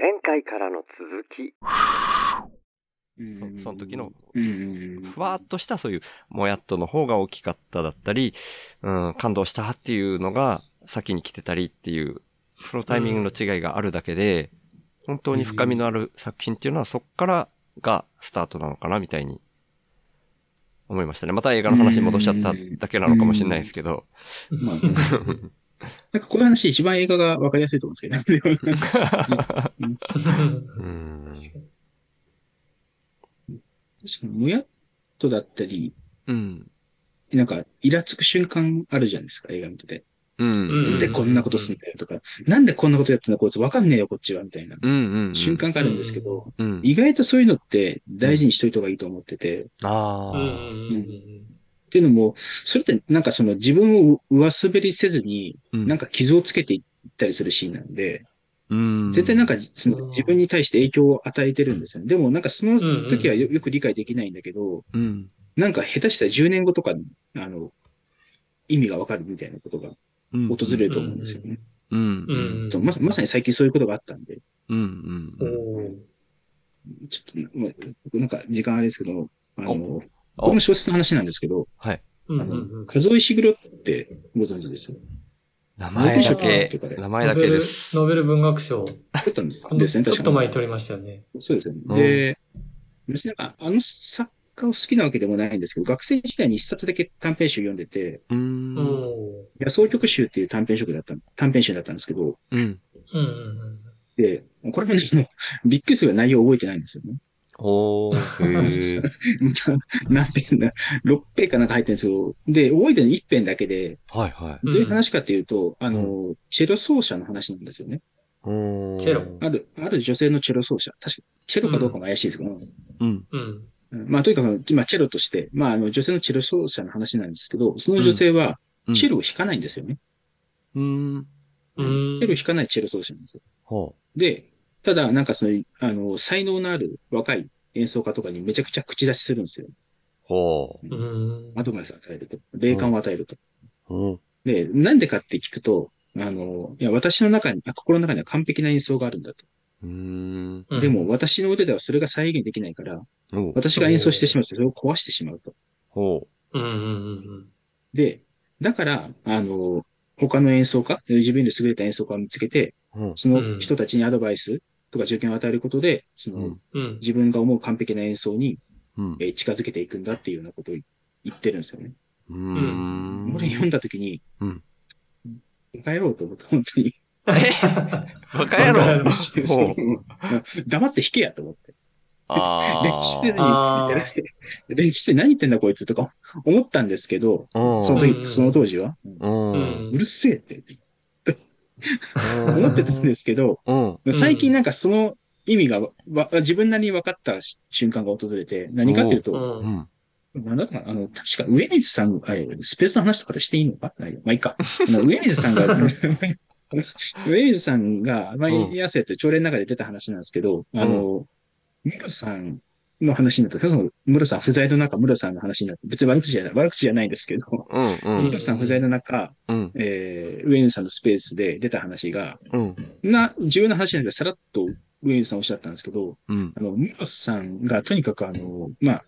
前回からの続き。そその時のうん。ふわっとしたそういうもやっとの方が大きかっただったり、うん、感動したっていうのが先に来てたりっていう、そのタイミングの違いがあるだけで、本当に深みのある作品っていうのはそっからがスタートなのかなみたいに思いましたね。また映画の話に戻しちゃっただけなのかもしれないですけど。まあ、なんかこの話一番映画がわかりやすいと思うんですけどね。うん。確かに、もやっとだったり、うん。なんか、イラつく瞬間あるじゃないですか、映画見てて。うん。うんなんでこんなことすんだよとか、なんでこんなことやってんだこいつわかんねえよ、こっちは、みたいなうん。うん。瞬間があるんですけど、うん。意外とそういうのって大事にしといた方がいいと思ってて、ああ。うんうんっていうのも、それってなんかその自分を上滑りせずに、うんなんか傷をつけていったりするシーンなんで、うん。絶対なんかその自分に対して影響を与えてるんですよね。でもなんかその時はよよく理解できないんだけど、うん。なんか下手したら10年後とかに、あの、意味がわかるみたいなことがうん。訪れると思うんですよね。うん。うんうんとまさまさに最近そういうことがあったんで、うん。うん。ちょっと、まあ、なんか時間あれですけど、あの、おこれも小説の話なんですけど、はい。うんあのうんうん、数石黒ってご存知です名前だけ名前だノベルけです。、ノベル文学賞。撮ったんですね、ちょっ。と前に取りましたよね。そうですね。うんで、別になんか、あの作家を好きなわけでもないんですけど、学生時代に一冊だけ短編集読んでて、うー。うんん。野草曲集っていう短編集だった、短編集だったんですけど、うん。うんうんで、これもね、びっくりする内容覚えてないんですよね。おー。へー。何ページだ、6ページかなんか入ってるんですよ。で、覚えてるの1編だけで、はいはい。うんどういう話かっていうと、あの、チェロ奏者の話なんですよね。チェロある、ある女性のチェロ奏者。確か、チェロかどうかも怪しいですけど、うん。うん。うんまあ、とにかく、まあ、チェロとして、まあ、あの、女性のチェロ奏者の話なんですけど、その女性は、うんチェロを弾かないんですよね。うーん。うん。チェロ弾かないチェロ奏者なんですよ。ほで、ただ、なんかその、あの、才能のある若い演奏家とかにめちゃくちゃ口出しするんですよ。う。ほう。うん。アドバイスを与えると。霊感を与えると。うん。で、なんでかって聞くと、あの、いや、私の中に、あ心の中には完璧な演奏があるんだと。うーん。うんでも、、私の腕ではそれが再現できないから、おう私が演奏してしまうとそれを壊してしまうと。ほうんうんうんで、だから、あの、他の演奏家、自分で優れた演奏家を見つけて、う。うん。その人たちにアドバイスとか助言を与えることで、その。自分が思う完璧な演奏に、うん。えー近づけていくんだっていうようなことを言ってるんですよね。うーん。これ読んだ時に、うん。帰ろうと思った、本当に。バカ野郎。黙って弾けやと思って。あ練習せずにあーやらせて、練習して何言ってんだこいつとか思ったんですけど、あ。そのうん。時、その当時は、うるせえって。思ってたんですけど、うん。最近なんかその意味がわ自分なりに分かった瞬間が訪れて、何かっていうと。なんだかな？あの、確か上水さん、あスペースの話とかでしていいのか？ないよ。まあいいか。上水さんが、上水さんが、毎朝やって朝礼の中で出た話なんですけど、あの、ムロさんの話になった。その、ムロさん不在の中、ムロさんの話になって、別に悪口じゃない、悪口じゃないんですけど、うん。うんムロさん不在の中、うん。えー、上水さんのスペースで出た話が、うん。な、重要な話なんで、さらっと上水さんおっしゃったんですけど、うん。あの、ムロさんがとにかくあの、まあ、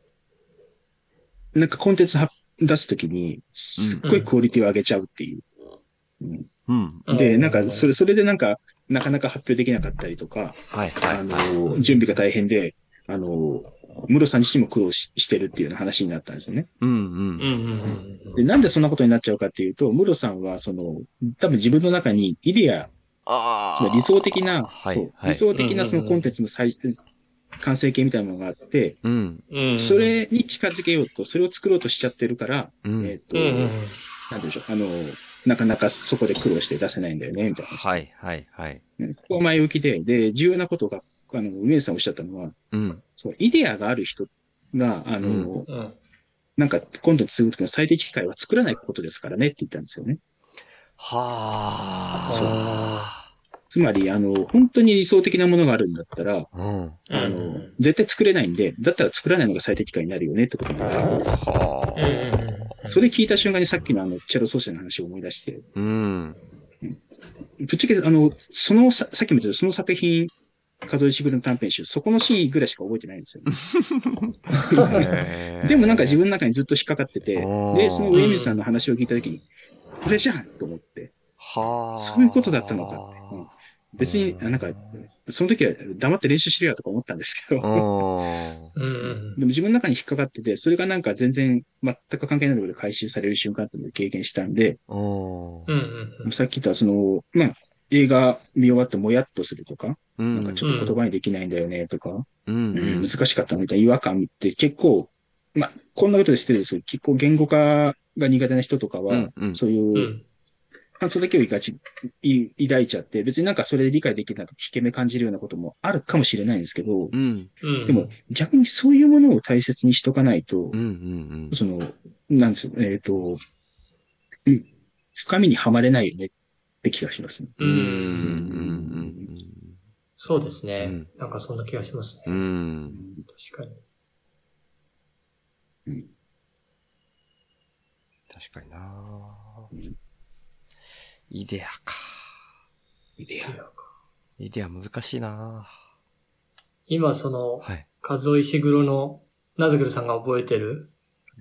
なんかコンテンツは出すときに、すっごいクオリティを上げちゃうっていう。うんうん。で、うんなんか、それ、それでなんか、なかなか発表できなかったりとか、はいあはの、準備が大変で、あの、ムロさん自身も苦労ししてるっていうような話になったんですよね。い。うん。うん。うんうんで、なんでそんなことになっちゃうかっていうと、ムロさんは、その、多分自分の中にイデア、あ理想的な、はいそう、はい理想的なそのコンテンツの最、完成形みたいなものがあって、うん。うん。それに近づけようと、それを作ろうとしちゃってるから、うん。えっ、と、うん。なんていうんでしょう、あの、なかなかそこで苦労して出せないんだよね、みたいな。はいはいはい。ねここは前置きで、で、重要なことが、あの、上江さんおっしゃったのは、うん。そう、イデアがある人が、あの、うん。なんか、コンテンツ作るときの最適機会は作らないことですからねって言ったんですよね。はあ。そうつまり、あの、本当に理想的なものがあるんだったら、うん。あの、絶対作れないんで、だったら作らないのが最適解になるよねってことなんですよ。はうんうんうんそれ聞いた瞬間にさっきのあの、チェロ奏者の話を思い出して、うん。ぶっちゃけ、あの、そのさ、さっきも言ったその作品数えしぐるの短編集、そこのシーンぐらいしか覚えてないんですよ、ね。でもなんか自分の中にずっと引っかかってて、で、その上水さんの話を聞いたときに、これじゃんと思って、はあ。そういうことだったのかって。うん。別に、うん。なんか、その時は黙って練習しろよとか思ったんですけど、うん。うんうんでも自分の中に引っかかってて、それがなんか全然全く関係ないところで回収される瞬間っていうのを経験したんで、うん。うんうんさっき言ったその、まあ、映画見終わってもやっとするとか、うん。なんかちょっと言葉にできないんだよねとか、うん。うん難しかったみたいな違和感って結構、まあ、こんなことでしてるんですけど、結構言語化が苦手な人とかは、うんうんそういうう、ん。感想だけをいかち、い抱いちゃって、別になんかそれで理解できるなと、引け目感じるようなこともあるかもしれないんですけど、うん。うん。でも逆にそういうものを大切にしとかないとうん。う、ん。その、なんですよ、えっ、と、うん、深みにはまれないよねって気がしますね。う。うん。うんん。そうですねうん。なんかそんな気がしますうね。ん。確かに。確かになうんイデアか。イデア。イデア難しいな今その、はい。数石黒のナズグルさんが覚えてる、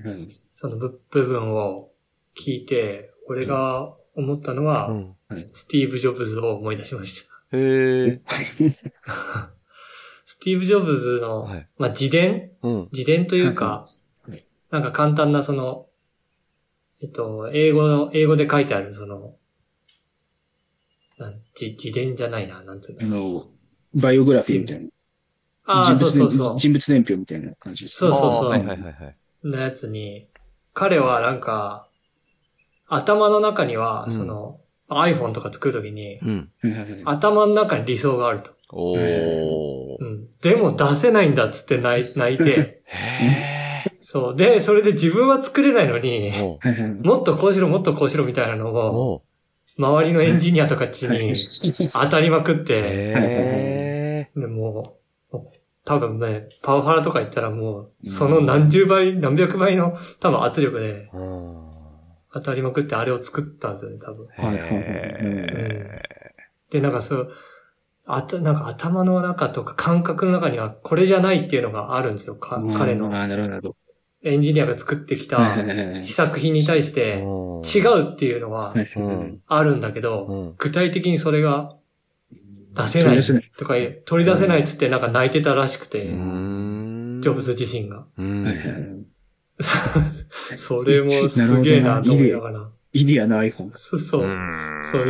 うんその部部分を聞いて、俺が思ったのは、うん。スティーブ・ジョブズを思い出しました。へえ。スティーブ・ジョブズの、はい。まあ、自伝？うん。自伝というかなんか簡単なその、えっと、英語の、英語で書いてあるその、なん自自伝じゃないな、なんつうあの。の、バイオグラフィーみたいな。ああ、人物そうそうそう。人物年表みたいな感じです。そうそうそうはいはいはいはい。のやつに、彼はなんか、頭の中には、うんその、iPhone とか作るときに、うん。頭の中に理想があると。おーう。ん。でも出せないんだっつって 泣いて、へえ。そう。で、それで自分は作れないのに、もっとこうしろ、もっとこうしろみたいなのを、周りのエンジニアとかっちに当たりまくって。でも多分ね、パワハラとか言ったらもう、その何十倍、何百倍の多分圧力でうん。当たりまくってあれを作ったんですよね、多分。で、なんかそう、あた、なんか頭の中とか感覚の中にはこれじゃないっていうのがあるんですよ。か彼のああ、なるほど、なるほエンジニアが作ってきた試作品に対しえ。てうん違うっていうのはあるんだけど、うん。具体的にそれが出せない取り出せないとか取り出せないっつってなんか泣いてたらしくて、ジョブズ自身が。それもすげえなと思いながら。イディアの iPhone。そうそう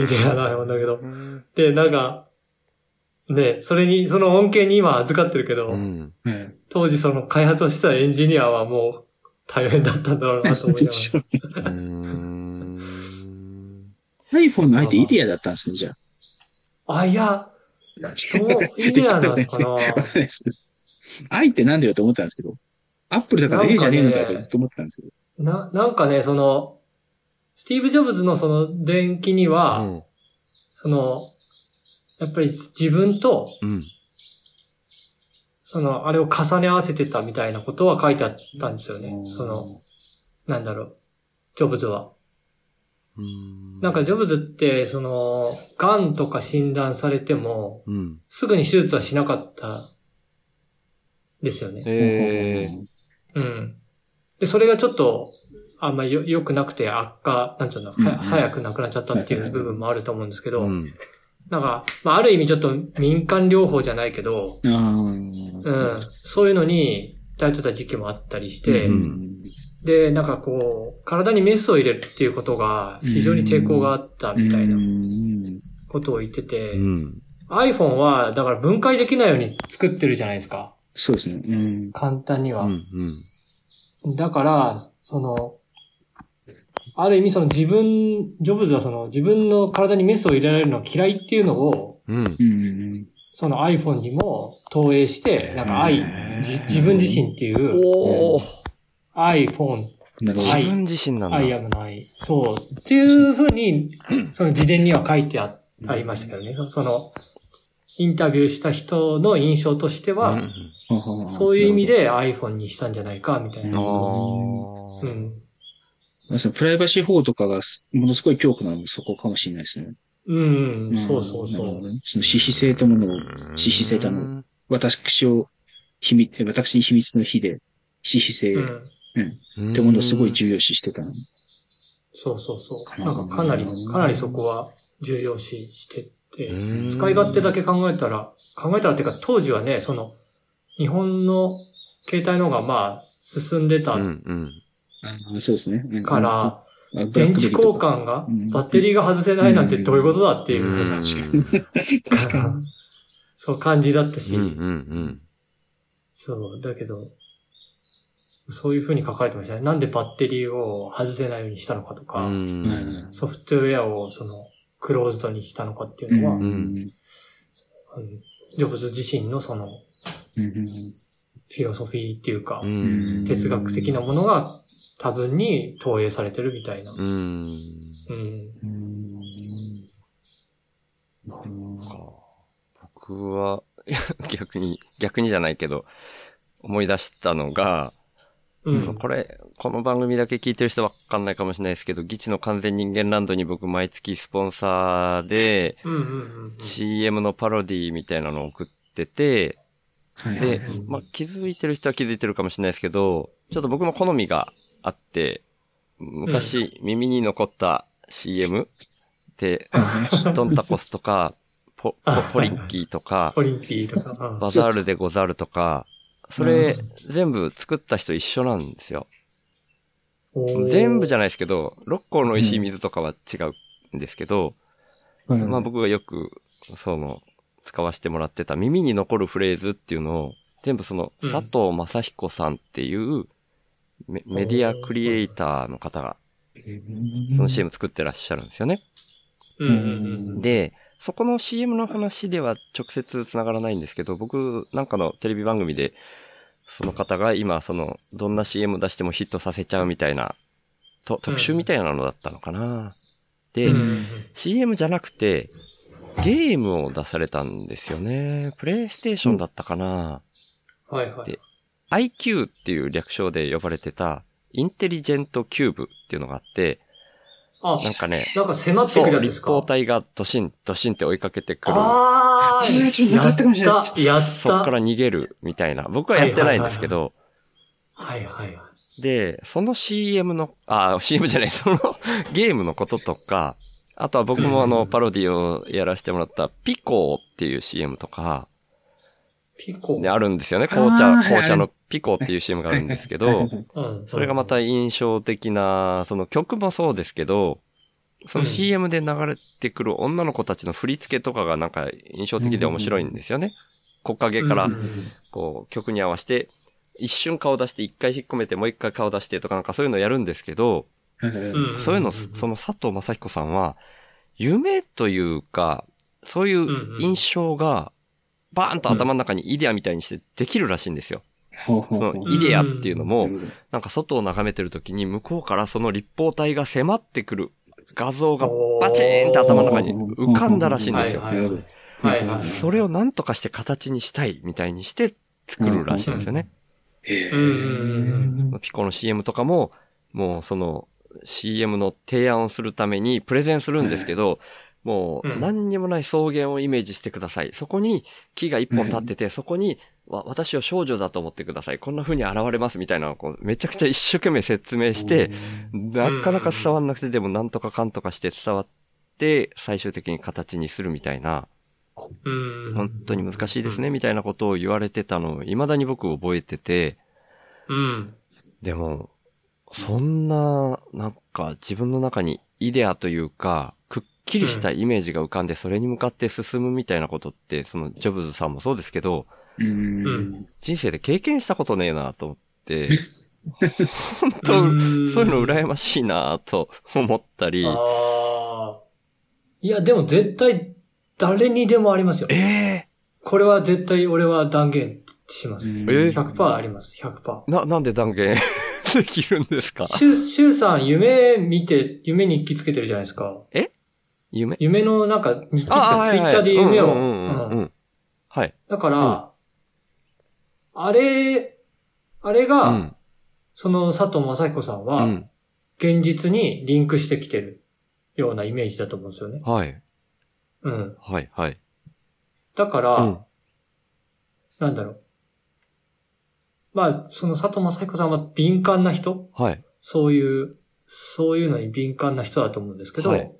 イデアないもんだけど。うんで、なんか、ね、それに、その恩恵に今預かってるけど、当時その開発をしてたエンジニアはもう大変だったんだろうなと思いながら。iPhone の相手イディアだったんですね、じゃあ。あ、いや、どう、イデアなのかなわかんないです愛ってなんだよと思ったんですけど、アップルだから A じゃねえのかとずっと思ってたんですけど。な、なんかね、その、スティーブ・ジョブズのその電気には、うんその、やっぱり自分と、うん。その、あれを重ね合わせてたみたいなことは書いてあったんですよね。その、なんだろう、ジョブズは。うんなんか、ジョブズって、その、癌とか診断されても、うん。すぐに手術はしなかった、ですよね。えうん。で、それがちょっと、あんまりよ良くなくて悪化、なんつうの、はうんうん早くなくなっちゃったっていう部分もあると思うんですけど、うん。なんか、まあ、ある意味ちょっと民間療法じゃないけど、うん、そういうのに頼ってた時期もあったりして、うんで、なんかこう、体にメスを入れるっていうことが非常に抵抗があったみたいなうんことを言ってて、うん。iPhone はだから分解できないように作ってるじゃないですか。そうですね。うん。簡単には。うん。だから、その、ある意味その自分、ジョブズはその自分の体にメスを入れられるのが嫌いっていうのを、うん。うん。その iPhone にも投影して、なんか愛、じ自分自身っていう iPhone、なるほど。自分自身なんだ。I am の愛。そう。っていうふうに、その自伝には書いてあありましたけどね。そその、インタビューした人の印象としては、うんそういう意味で iPhone にしたんじゃないか、みたいな。あうーん。プライバシー法とかがものすごい強固なのもそこかもしれないですね。うん、うん、そうそうそう。その私費性とものを、私費性とあの、私を秘密、私に秘密の日で、私費性うん。ってものをすごい重要視してたの。そうそうそう。うんなんかかなり、かなりそこは重要視してて、うん。使い勝手だけ考えたら、考えたらっていうか当時はね、その、日本の携帯の方がまあ、進んでたうんうん。そうですね。うんから、あ電池交換がうん、バッテリーが外せないなんてどういうことだっていうふうな、うん。そう感じだったし、うんうん。そう、だけど、そういうふうに書かれてましたね。なんでバッテリーを外せないようにしたのかとうか、ん。うんソフトウェアをその、クローズドにしたのかっていうのは、うんうんジョブズ自身のその、うんフィロソフィーっていうかう、ん。哲学的なものが多分に投影されてるみたいな。うん。うん。うんか僕は、逆に、逆にじゃないけど、思い出したのが、うん。これ、この番組だけ聞いてる人わかんないかもしれないですけど、ギチの完全人間ランドに僕毎月スポンサーで、うんうんうんうん。CM のパロディみたいなのを送ってて、で、まあ、気づいてる人は気づいてるかもしれないですけど、ちょっと僕の好みがあって、昔耳に残った CM で、ドンタコスとか、ポ、ポポリッキーとか、ポリンキーとか。うんバザールでござるとか、それ全部作った人一緒なんですよ。全部じゃゃないですけど、六甲の石水とかは違うんですけど、まあ僕がよく、その、使わせてもらってた耳に残るフレーズっていうのを、全部その、うん佐藤正彦さんっていうメ、メディアクリエイターの方が、その CM 作ってらっしゃるんですよね。うんうんうん。で、そこの CM の話では直接繋がらないんですけど、僕なんかのテレビ番組で、その方が今、その、どんな CM 出してもヒットさせちゃうみたいな、と特集みたいなのだったのかな。で、うんうんうん CM じゃなくて、ゲームを出されたんですよね。プレイステーションだったかな。はいはいで。IQ っていう略称で呼ばれてた、インテリジェントキューブっていうのがあって、あ、なんかね、なんか迫ってくるやつですか？立方体がドシン、ドシンって追いかけてくる。あー、あーちょっとなかったかもしれないやった、やった。そっから逃げるみたいな。僕はやってないんですけど、はいはいはい。で、その CM の、あ、CM じゃない、その ゲームのこととか、あとは僕もあの、パロディをやらせてもらったピコーっていう CM とか、ピコ。ね、あるんですよね。紅茶、紅茶のピコーっていう CM があるんですけど、うん。それがまた印象的な、その曲もそうですけど、その CM で流れてくる女の子たちの振り付けとかがなんか印象的で面白いんですよね。木陰からこう曲に合わせて、一瞬顔出して一回引っ込めてもう一回顔出してとかなんかそういうのやるんですけど、うんそういうの、その佐藤正彦さんは、夢というか、そういう印象が、バーンと頭の中にイデアみたいにしてできるらしいんですよ。そのイデアっていうのも、うん。なんか外を眺めてる時に向こうからその立方体が迫ってくる画像がバチーンって頭の中に浮かんだらしいんですよ。それを何とかして形にしたいみたいにして作るらしいんですよね。ピコの CM とかも、もうその CM の提案をするためにプレゼンするんですけど、もううん何にもない草原をイメージしてください。そこに木が一本立ってて、そこにわ私を少女だと思ってください。こんな風に現れますみたいなのをこうめちゃくちゃ一生懸命説明して、なかなか伝わんなくてでもなんとかかんとかして伝わって、最終的に形にするみたいな、うん。本当に難しいですねみたいなことを言われてたのを未だに僕覚えてて、うん。でも、そんな、なんか自分の中にイデアというか、くっきりしたイメージが浮かんで、それに向かって進むみたいなことって、そのジョブズさんもそうですけど、うんうん人生で経験したことねえなと思って、本当、んそういうの羨ましいなと思ったり、ああ。いや、でも絶対誰にでもありますよえ。えこれは絶対俺は断言します。うんえー100%あります。100%。な、なんで断言 できるんですか？シュウ、シュウさん夢見て、夢日記つけてるじゃないですか。夢？夢のなんか日記とあかツイッターで夢を。はい。だから、あれ、あれうが、ん。その佐藤正彦さんうは、ん。現実にリンクしてきてるようなイメージだと思うんですよね。はい。うん。はい、はい。だから、うんなんだろう。まあ、その佐藤正彦さんは敏感な人？はい。そういう、そういうのに敏感な人だと思うんですけど、はい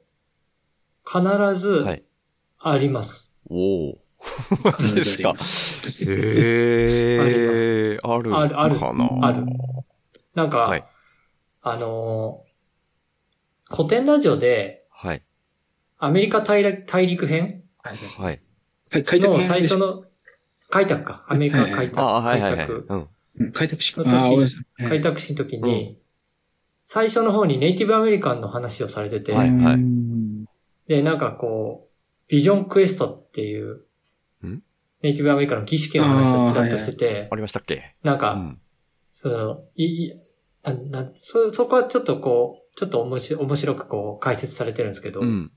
必ずはい。あります。おお。マ ジですか？へへえ、ある。あるある。かな？ある。なんか、はい。あのー古典ラジオで、はい。アメリカ大陸大陸編？はい。の最初の、開拓か。アメリカ開拓。あ、はい、はい、はい。開拓。開拓しの時開拓史の時に、最初の方にネイティブアメリカンの話をされてて、はいはい。うんで、なんかこう、ビジョンクエストっていうん、ネイティブアメリカンの儀式の話をずらっとしててあ、りましたっけ？なんか、うん。その、い、い、な、な、そ、そこはちょっとこう、ちょっと面白面白くこう解説されてるんですけど、うん。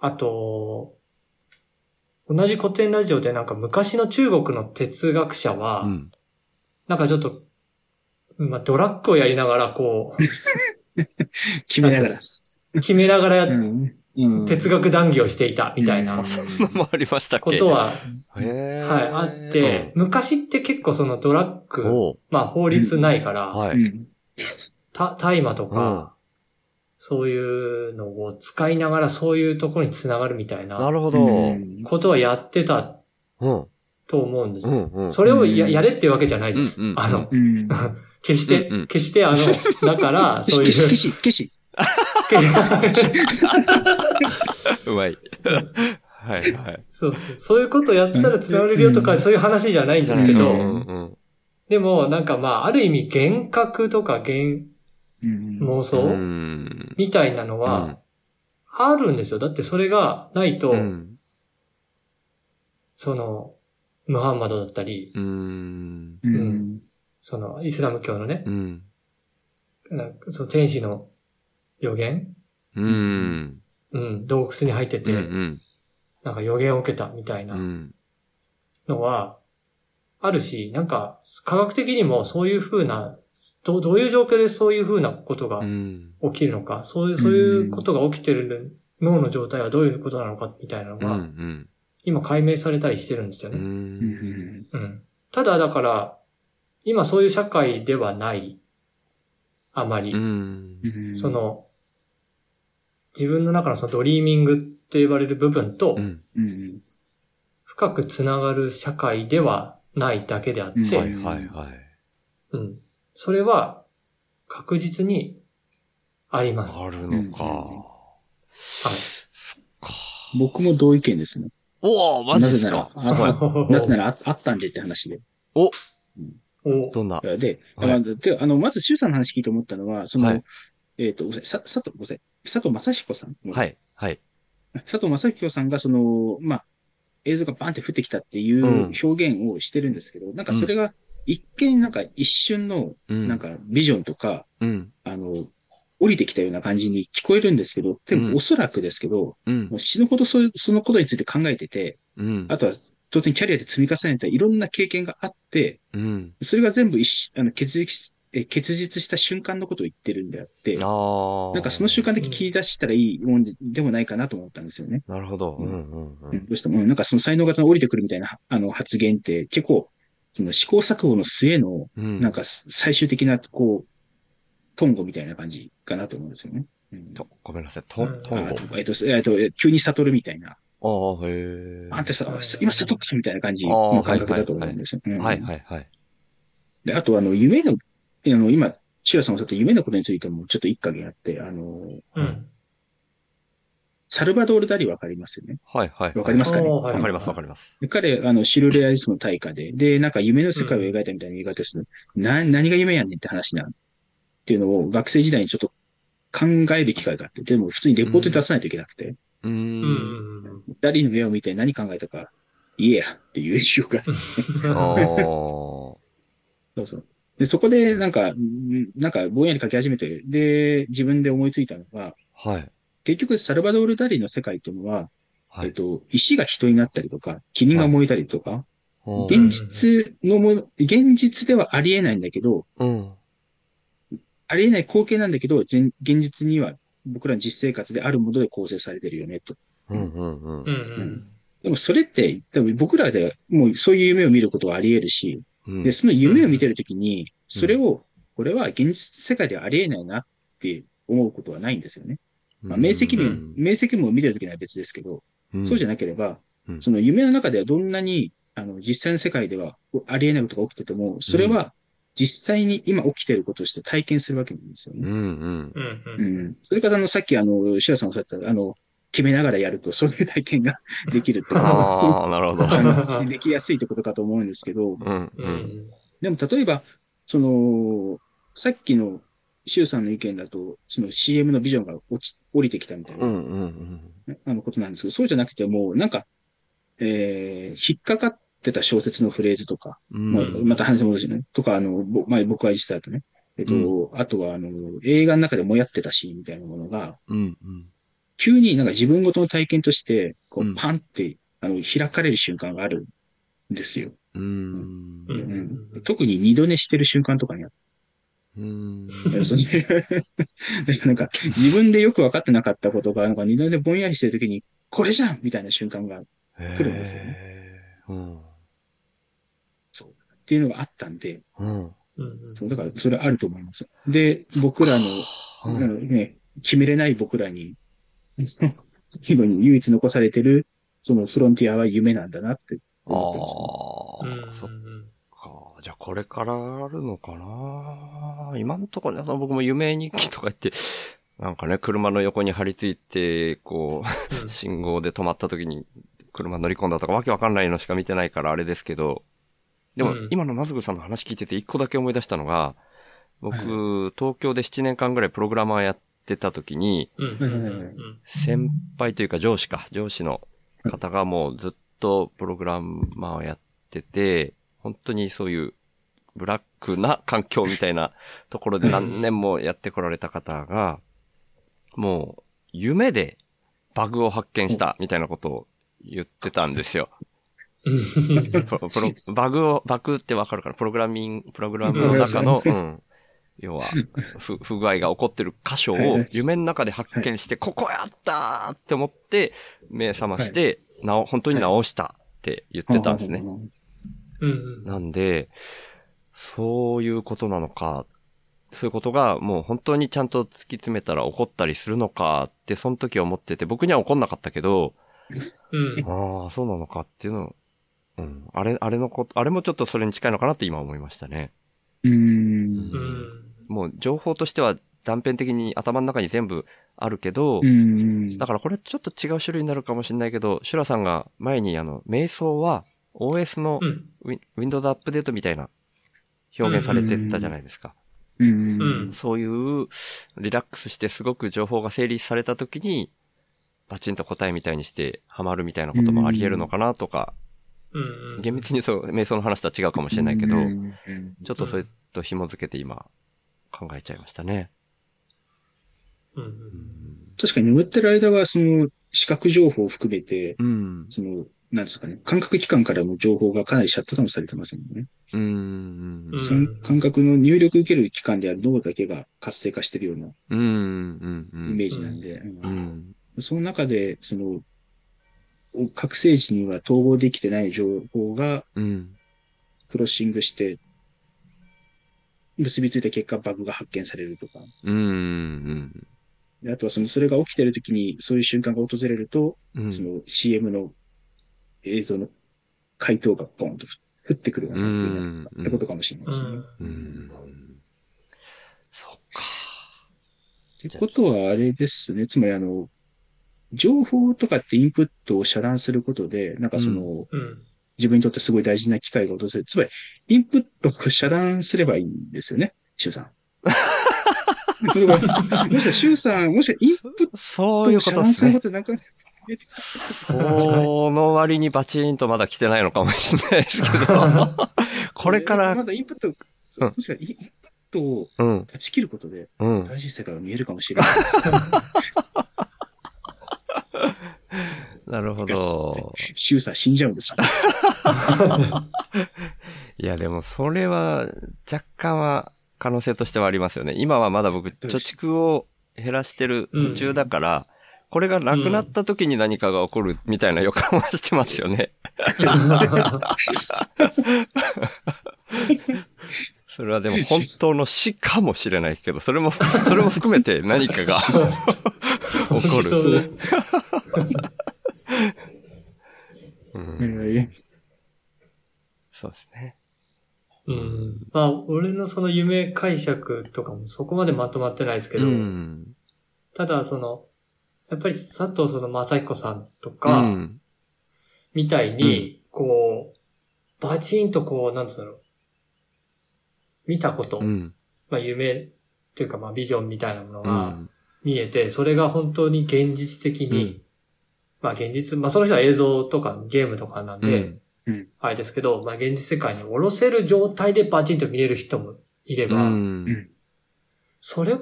あと、同じ古典ラジオでなんか昔の中国の哲学者は、うん。なんかちょっと、まあ、ドラッグをやりながらこ 決めながら。う、決めながら哲学談義をしていたみたいうん。なそんなのもありましたことは。はい、あって、昔って結構そのドラッグ、まあ法律ないから、大麻とうん。か、そういうのを使いながらそういうところにつながるみたいななるほど。ことはやってたうん。と思うんですよ。それをやれっていうわけじゃないです。あの、うん決して、決してあの、だから、そういう、消し、消し、うまい。はい、はい。そうそう。そういうことやったら繋がれるよとか、うんそういう話じゃないんですけど、うんうん。でも、なんかまあ、ある意味幻覚とか幻うん妄想、うん。みたいなのは、あるんですよ。だってそれがないと、うん。その、ムハンマドだったり、うん。うんその、イスラム教のね、うん。なんかその天使の予言？うん。うん、洞窟に入ってて、うん。なんか予言を受けたみたいなうん。のは、あるし、なんか、科学的にもそういう風な、どどういう状況でそういう風なことがうん。起きるのか、そういう、そういうことが起きてる脳の状態はどういうことなのかみたいなのうが、ん。今解明されたりしてるんですようね。ん。うん。ただだから、今そういう社会ではない、あまり。うん。そ、の、自分の中のそのドリーミングって呼ばれる部分と深くつながる社会ではないだけであって、うんはい、はい、はい。うん。それは確実にあります。あるのか。はい。僕も同意見ですね。おおマジなぜならですか、あはい なぜならああったんでって話で。おどんな？で、はいまあであの、まず、周さんの話聞いて思ったのは、その、はいえっ、と、ごめんなさい、さ佐藤、ごめんなさい、佐藤正彦さん。はい、はい。佐藤正彦さんが、その、まあ、映像がバンって降ってきたっていううん表現をしてるんですけど、なんかそれが一見なんか一瞬の、うん。なん、かビジョンとか、うん。あの、降りてきたような感じに聞こえるんですけど、でうんもおそらくですけど、うんもう。死ぬほどそういう、そのことについて考えてて、うん。あとは当然キャリアで積み重ねたいろんな経験があって、うん。それが全部一しあの結実え結実した瞬間のことを言ってるんであって、ああ。なんかその瞬間だけ切り出したらいいもんででもないかなと思ったんですよね。なるほど。うんうんううんん。どうしても、なんかその才能型の降りてくるみたいなあの発言って結構、その試行錯誤の末の、うん。なんか最終的な、こう、トンゴみたいな感じかなと思うんですよね。うんと、ごめんなさい。トン、トンあボ。えっと、えっと、急に悟るみたいな。ああ、へえ。あんたさ、今悟ったみたいな感じの感覚だと思うんですよ。うんはいはいはい。で、あと、あの、夢の、あの、今、シュラさんおっしゃった夢のことについてもちょっと一加減あって、あの、うん。サルバドール・ダリわかりますよね？はいはい。わかりますかね？おーはいわかりますわかります。で彼、あの、シルレアリスムの大家で、で、なんか夢の世界を描いたみたいな言い方ですね。な、何が夢やねんって話なんっていうのを学生時代にちょっと考える機会があって、でも普通にレポートで出さないといけなくて、うー。うんん。ダリの目を見て何考えたか、言えやっていう影響が。そうそう。で、そこでなんか、んなんかぼんやり書き始めて、で、自分で思いついたのが、はい。結局サルバドール・ダリの世界っていうのは、はい。えっと、石が人になったりとか、霧が燃えたりとか、うん現実のもの、現実ではありえないんだけど、うん。ありえない光景なんだけど、全現実には僕らの実生活であるもので構成されてるよね、と。うんうんうんうんうん。でもそれって、多分僕らでもうそういう夢を見ることはあり得るし、うんで、その夢を見てるときに、それを、これは現実世界ではあり得ないなって思うことはないんですよね。まあ、明晰夢、うん明晰夢を見てるときには別ですけど、そうじゃななければ、うんその夢の中ではどんなに、あの、実際の世界ではあり得ないことが起きてても、それは実際に今起きてることとして体験するわけなんですよね。うんうん。うんううん。ん。それから、あの、さっき、あの、シュラさんおっしゃった、あの、決めながらやると、そういう体験が できるってことああ、なるほど。あのできやすいってことかと思うんですけど、うんううん。ん。でも例えば、その、さっきのシュウさんの意見だと、その CM のビジョンが落ち、降りてきたみたいうな、んうんあのことなんですけど、そうじゃなくてもう、なんか、えー、引っかかってた小説のフレーズとか、うん。まあ、また話戻しね、とか、あの、ぼまあ、僕は実際だとね、えっと、あとは、あの、映画の中でもやってたシーンみたいなものが、うんうん。急になんか自分ごとの体験として、こうんう、パンって、あの、開かれる瞬間があるんですよ。うん。うんうん特に二度寝してる瞬間とかにあうん。なんか、自分でよく分かってなかったことが、なんか二度寝ぼんやりしてる時に、これじゃんみたいな瞬間が、っ来るんですよねへー。うん。ていうのがあったんで、うん。うんそうだからそれあると思います。で、僕らの、うんあのね、決めれない僕らに、今に唯一残されてる、そのフロンティアは夢なんだなって思ってます、ね。ああ、そっか。じゃあこれからあるのかな。今のところね、その僕も夢日記とか言って、なんかね、車の横に張り付いて、こう、信号で止まった時に車乗り込んだとかわけわかんないのしか見てないからあれですけど、でも、うん。今のマズグさんの話聞いてて一個だけ思い出したのが、僕、はい東京で7年間ぐらいプログラマーやってた時に、先輩というか上司か、上司の方がもうずっとプログラマーをやってて、本当にそういうブラックな環境みたいなところで何年もやってこられた方が、もう夢でバグを発見したみたいなことを言ってたんですよ。う んプロプロバグを、バグってわかるから、プログラミング、プログラムの中の、ううん。要は、不不具合が起こってる箇所を夢の中で発見して、ここやったーって思って、目覚まして、なお、本当に直したって言ってたんですね。うんなんで、そういうことなのか、そういうことがもう本当にちゃんと突き詰めたら起こったりするのかって、その時は思ってて、僕には起こんなかったけど、うんああ、そうなのかっていうのを、うん。あれ、あれのこと、あれもちょっとそれに近いのかなって今思いましたね。うーん。うんもう情報としては断片的に頭の中に全部あるけど、うん。だからこれちょっと違う種類になるかもしれないけど、シュラさんが前にあの、瞑想は OS のうん。ウィ Windows アップデートみたいな表現されてたじゃないですか。そういうリラックスしてすごく情報が整理された時に、バチンと答えみたいにしてハマるみたいなこともあり得るのかなとか、うん厳密にそう、瞑想の話とは違うかもしれないけど、うんちょっとそれと紐づけて今考えちゃいましたね。うんうん確かに眠ってる間は、その、視覚情報を含めて、うん。その、なんですかね、感覚器官からの情報がかなりシャットダウンされてますもんね。うん。うんうんその感覚の入力受ける器官である脳だけが活性化してるような。イメージなんで。その中で、その、覚醒時には統合できてない情報がうん。クロッシングして、結びついた結果バグが発見されるとか。うん。であとはその、それが起きてる時にそういう瞬間が訪れると、うん。その CM の映像の回答がポンと降ってくるような、ってことかもしれないですね。うんうん。そっか。ってことはあれですね。つまりあの、情報とかってインプットを遮断することで、なんかその、うん自分にとってすごい大事な機会が訪れる。つまり、インプットを遮断すればいいんですよね、シュウさん。もしかしシュウさん、もしかインプットを遮断す。ることなんか、その割にバチンとまだ来てないのかもしれないですけど。これからま、だインプット、そううんもしかしたらインプットをうん。断ち切ることで、うん。新しい世界が見えるかもしれないです。なるほど。シュウさん死んじゃうんですよ。いや、でもそれは若干は可能性としてはありますよね。今はまだ僕、貯蓄を減らしてる途中だから、これがなくなった時に何かが起こるみたいな予感はしてますよね。それはでも本当の死かもしれないけど、それも、それも含めて何かが 起こる。そうですね。うん。まあ、俺のその夢解釈とかもそこまでまとまってないですけうど、ん。ただその、やっぱり佐藤その正彦さんとうか、ん。みたいに、こう、バチンとこう、なんつうの、見たこと、うん。まあ夢っていうかまあビジョンみたいなものうがん。見えて、それが本当に現実的に、うんまあ現実、まあその人は映像とかゲームとかなんで、うんあれですけど、まあ現実世界に下ろせる状態でバチンと見える人もいれば、うん。それは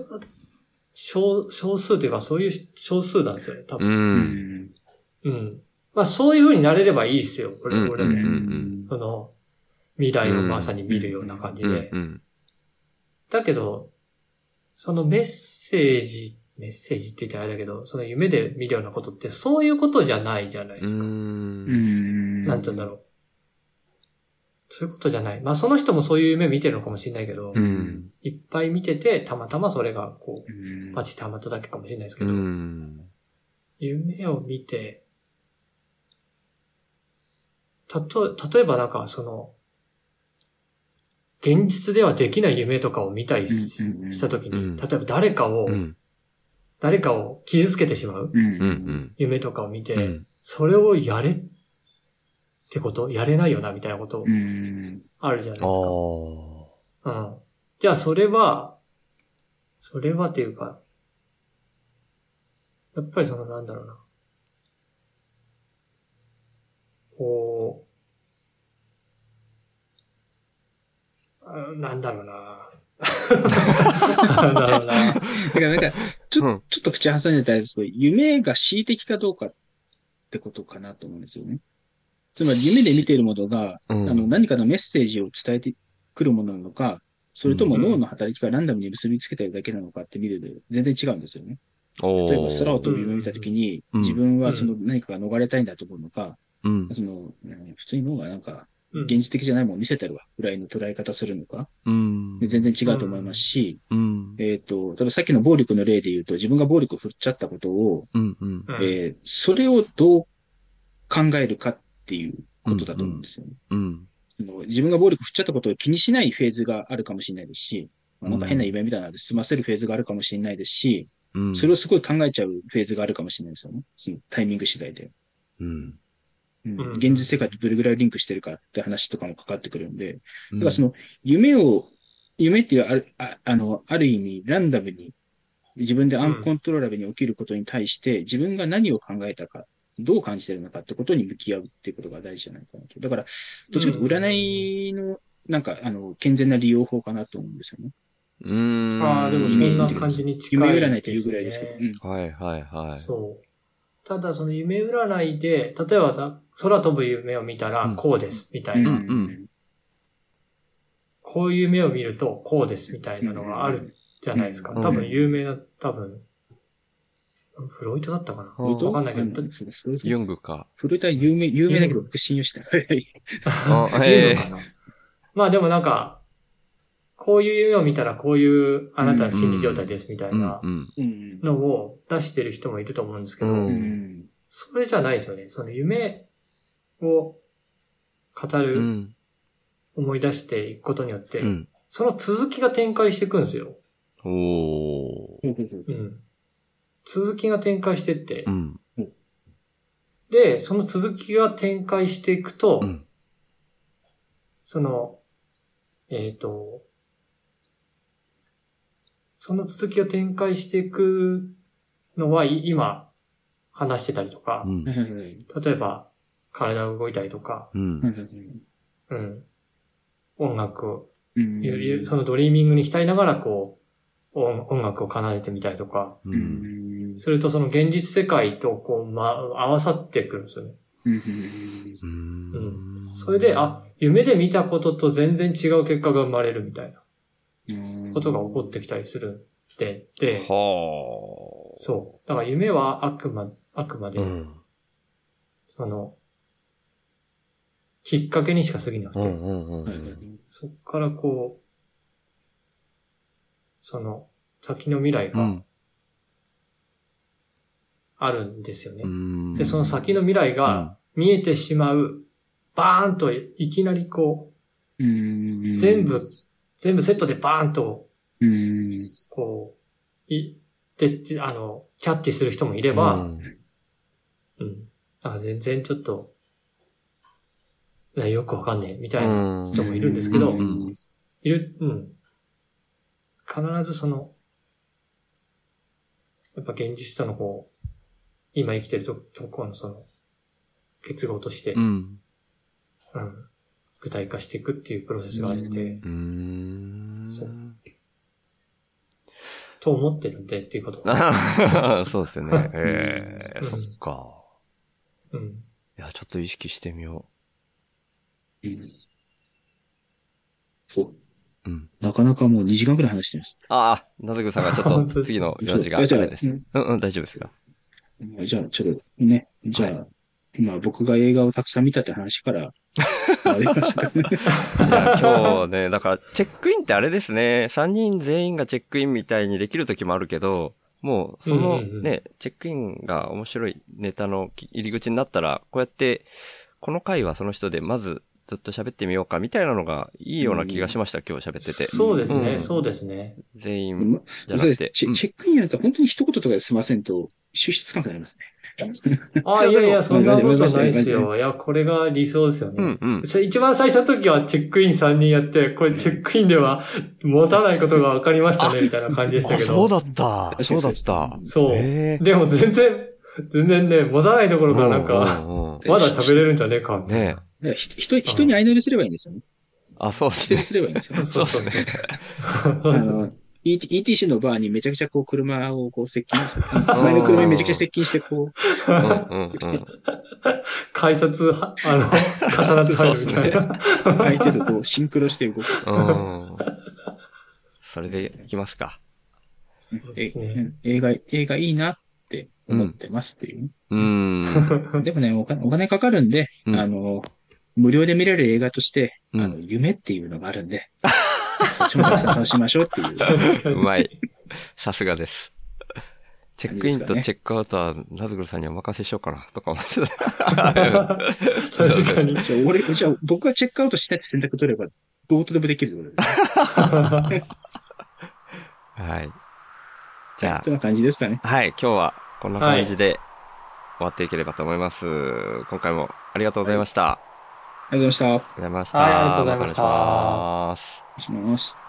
少少数というかそういう少数なんですよね、多う。分。うんん。うん。まあそういう風になれればいいですよ、俺俺も。うんうんその、未来をまさに見るような感じで。うん。だけど、そのメッセージ、メッセージって言ったらあれだけど、その夢で見るようなことってそういうことじゃないじゃないですか。うん。なんて言うんだろう。そういうことじゃない。まあその人もそういう夢見てるのかもしれないけど、うん。いっぱい見てて、たまたまそれがこうう、んパチッとはまっただけかもしれないですけうど、ん。夢を見て、たと、例えばなんかその、現実ではできない夢とかを見たりしうんうんうんしたときに、うん例えば誰かを、うん。誰かを傷つけてしまう。夢とかを見て、うんそれをやれってことやれないよな、みたいなことうん。あるじゃないあですか。あ。うん。じゃあそれは、それはっていうか、やっぱりそのなんだろうな。こう、あなんだろうな。なんだろうな。だからなんか、ちょうんちょっと口挟んでたらですけど、夢が恣意的かどうかってことかなと思うんですよね。つまり夢で見ているものが、うんあの、何かのメッセージを伝えてくるものなのか、それともうん脳の働きがランダムに結びつけてるだけなのかって見ると全然違うんですよね。例えば空を飛ぶ夢を見たときに、うん自分はその何かが逃れたいんだと思うのか、うん。その、うん普通に脳がなんか、うん現実的じゃないものを見せてるわ、ぐらいの捉え方するのか、うん。で全然違うと思いますし、うん。えっ、と、例えばさっきの暴力の例で言うと、自分が暴力を振っちゃったことを、うん。うん。うんえーそれをどう考えるかっていうことだと思うんですよね。うん。その自分が暴力振っちゃったことを気にしないフェーズがあるかもしれないですし、まあなんか変な夢みたいなので済ませるフェーズがあるかもしれないですし、うん。それをすごい考えちゃうフェーズがあるかもしれないですよね。そのタイミング次第で。うん。現実世界とどれぐらいリンクしてるかって話とかもかかってくるんで、だうんからその夢を、夢っていうある、ああの、ある意味ランダムに、自分でアンコントローラブルに起きることに対して、自分が何を考えたか、どう感じてるのかってことに向き合うっていうことが大事じゃないかなと。だから、どっちかというと占いの、なんか、あの、健全な利用法かなと思うんですよね。うん。ああ、でもそんな感じに近い夢占いというぐらいですけど。うんはいはいはい。そう。ただその夢占いで、例えばだ空飛ぶ夢を見たらうんこうです、みたいな、こういう夢を見るとこうです、みたいなのがあるじゃないですか。うん多分有名な、多分、フロイトだったかな、うんわかんないけど、うんそうそうユングか。フルタイ有名、有名だけど僕信用してない。あ言うのかな？まあでもなんか、こういう夢を見たらこういうあなたの心理状態ですみたいな。のを出してる人もいると思うんですけど。それじゃないですよね。その夢を語うる、ん。思い出していくことによって、うん。その続きが展開していくんですよ。おうん。続きが展開してって、うん。で、その続きが展開していくと、うん。その、えっ、と、その続きを展開していくのはい今話してたりとか、うん。例えば体が動いたりとか、うんうん、音楽を、うんそのドリーミングに浸りながらこう、音音楽を奏でてみたりとか、う。うんんするとその現実世界とこう、ま、合わさってくるんですよね。うんうん。それで、あ、夢で見たことと全然違う結果が生まれるみたいなうんことが起こってきたりするって、で、はそう。だから夢はあくま、あくまで、うん。その、きっかけにしか過ぎなくて。そっからこう、その、先の未来がうん。あるんですよね。うんで、その先の未来が見えてしまう、バーンといきなりこうんう、全部、全部セットでバーンと、うん。こう、い、で、あの、キャッチする人もいれば、うんうん。なんか全然ちょっと、いやよくわかんねえ、みたいな人もいるんですけど、うんいる、うん。必ずその、やっぱ現実とのこう、今生きてるとところのその、結合として、ううん、ん。具体化していくっていうプロセスがあるので、ううん。そうと思ってるんでっていうこと。そうですよね。ええうんそっか。うん。いや、ちょっと意識してみようんそう。う。うん。なかなかもう2時間くらい話してます。ああ、なずぐさんがちょっと次の用事があじゃあれです。うんうん、大丈夫ですか。じゃあ、ちょっとね、じゃあ、まあ僕が映画をたくさん見たって話から、ありますかね。今日ね、だから、チェックインってあれですね。3人全員がチェックインみたいにできる時もあるけど、もう、そのうんうんうんね、チェックインが面白いネタの入り口になったら、こうやって、この回はその人でまずずっと喋ってみようかみたいなのがいいような気がしました、今日喋ってて。そうですね、うんそうですね。全員まじゃなくて。そうですチェックインやると本当に一言とかで済ませんと、収集つかなくなりますね。ああ、いやいや、そんなことないですよ。いや、これが理想ですよね。うんうん。一番最初の時はチェックイン3人やって、これチェックインでは持たないことが分かりましたね、みたいな感じでしたあ、けそうど。だった。そうだった。そう。でも全然、全然ね、持たないところがなんか、うんうんうんまだ喋れるんじゃねえか。ねえ。だから人人人に相乗りすればいいんですよね。あ、そうですね。すればいいんですよ。そうそうそうそう。あの、ET ETC のバーにめちゃくちゃこう車をこう接近する。前の車にめちゃくちゃ接近してこう、うんうんうん。改札は、あの、重なって入るみたいな。相手とこうシンクロして動く。うん。それでいきますか。そうえですね。うん映画、映画いいなって思ってますっていう。うん。でもねお金、お金かかるんで、うんあの、無料で見れる映画として、うんあの、夢っていうのがあるんで、そっちもたくさん楽しみましょうっていう。うまい。さすがです。チェックインとチェックアウトは、ナズグルさんにお任せしようかな、とか思ってた。確かに。じゃあ、俺、じゃあ、僕がチェックアウトしないって選択取れば、どうとでもできるってことで。はい。じゃそんな感じですかね。あ、はい、今日はこんな感じで終わっていければと思います。今回もありがとうございました。ありがとうございました。ありがとうございました。はいありがとうございましたお願いします。お願いします。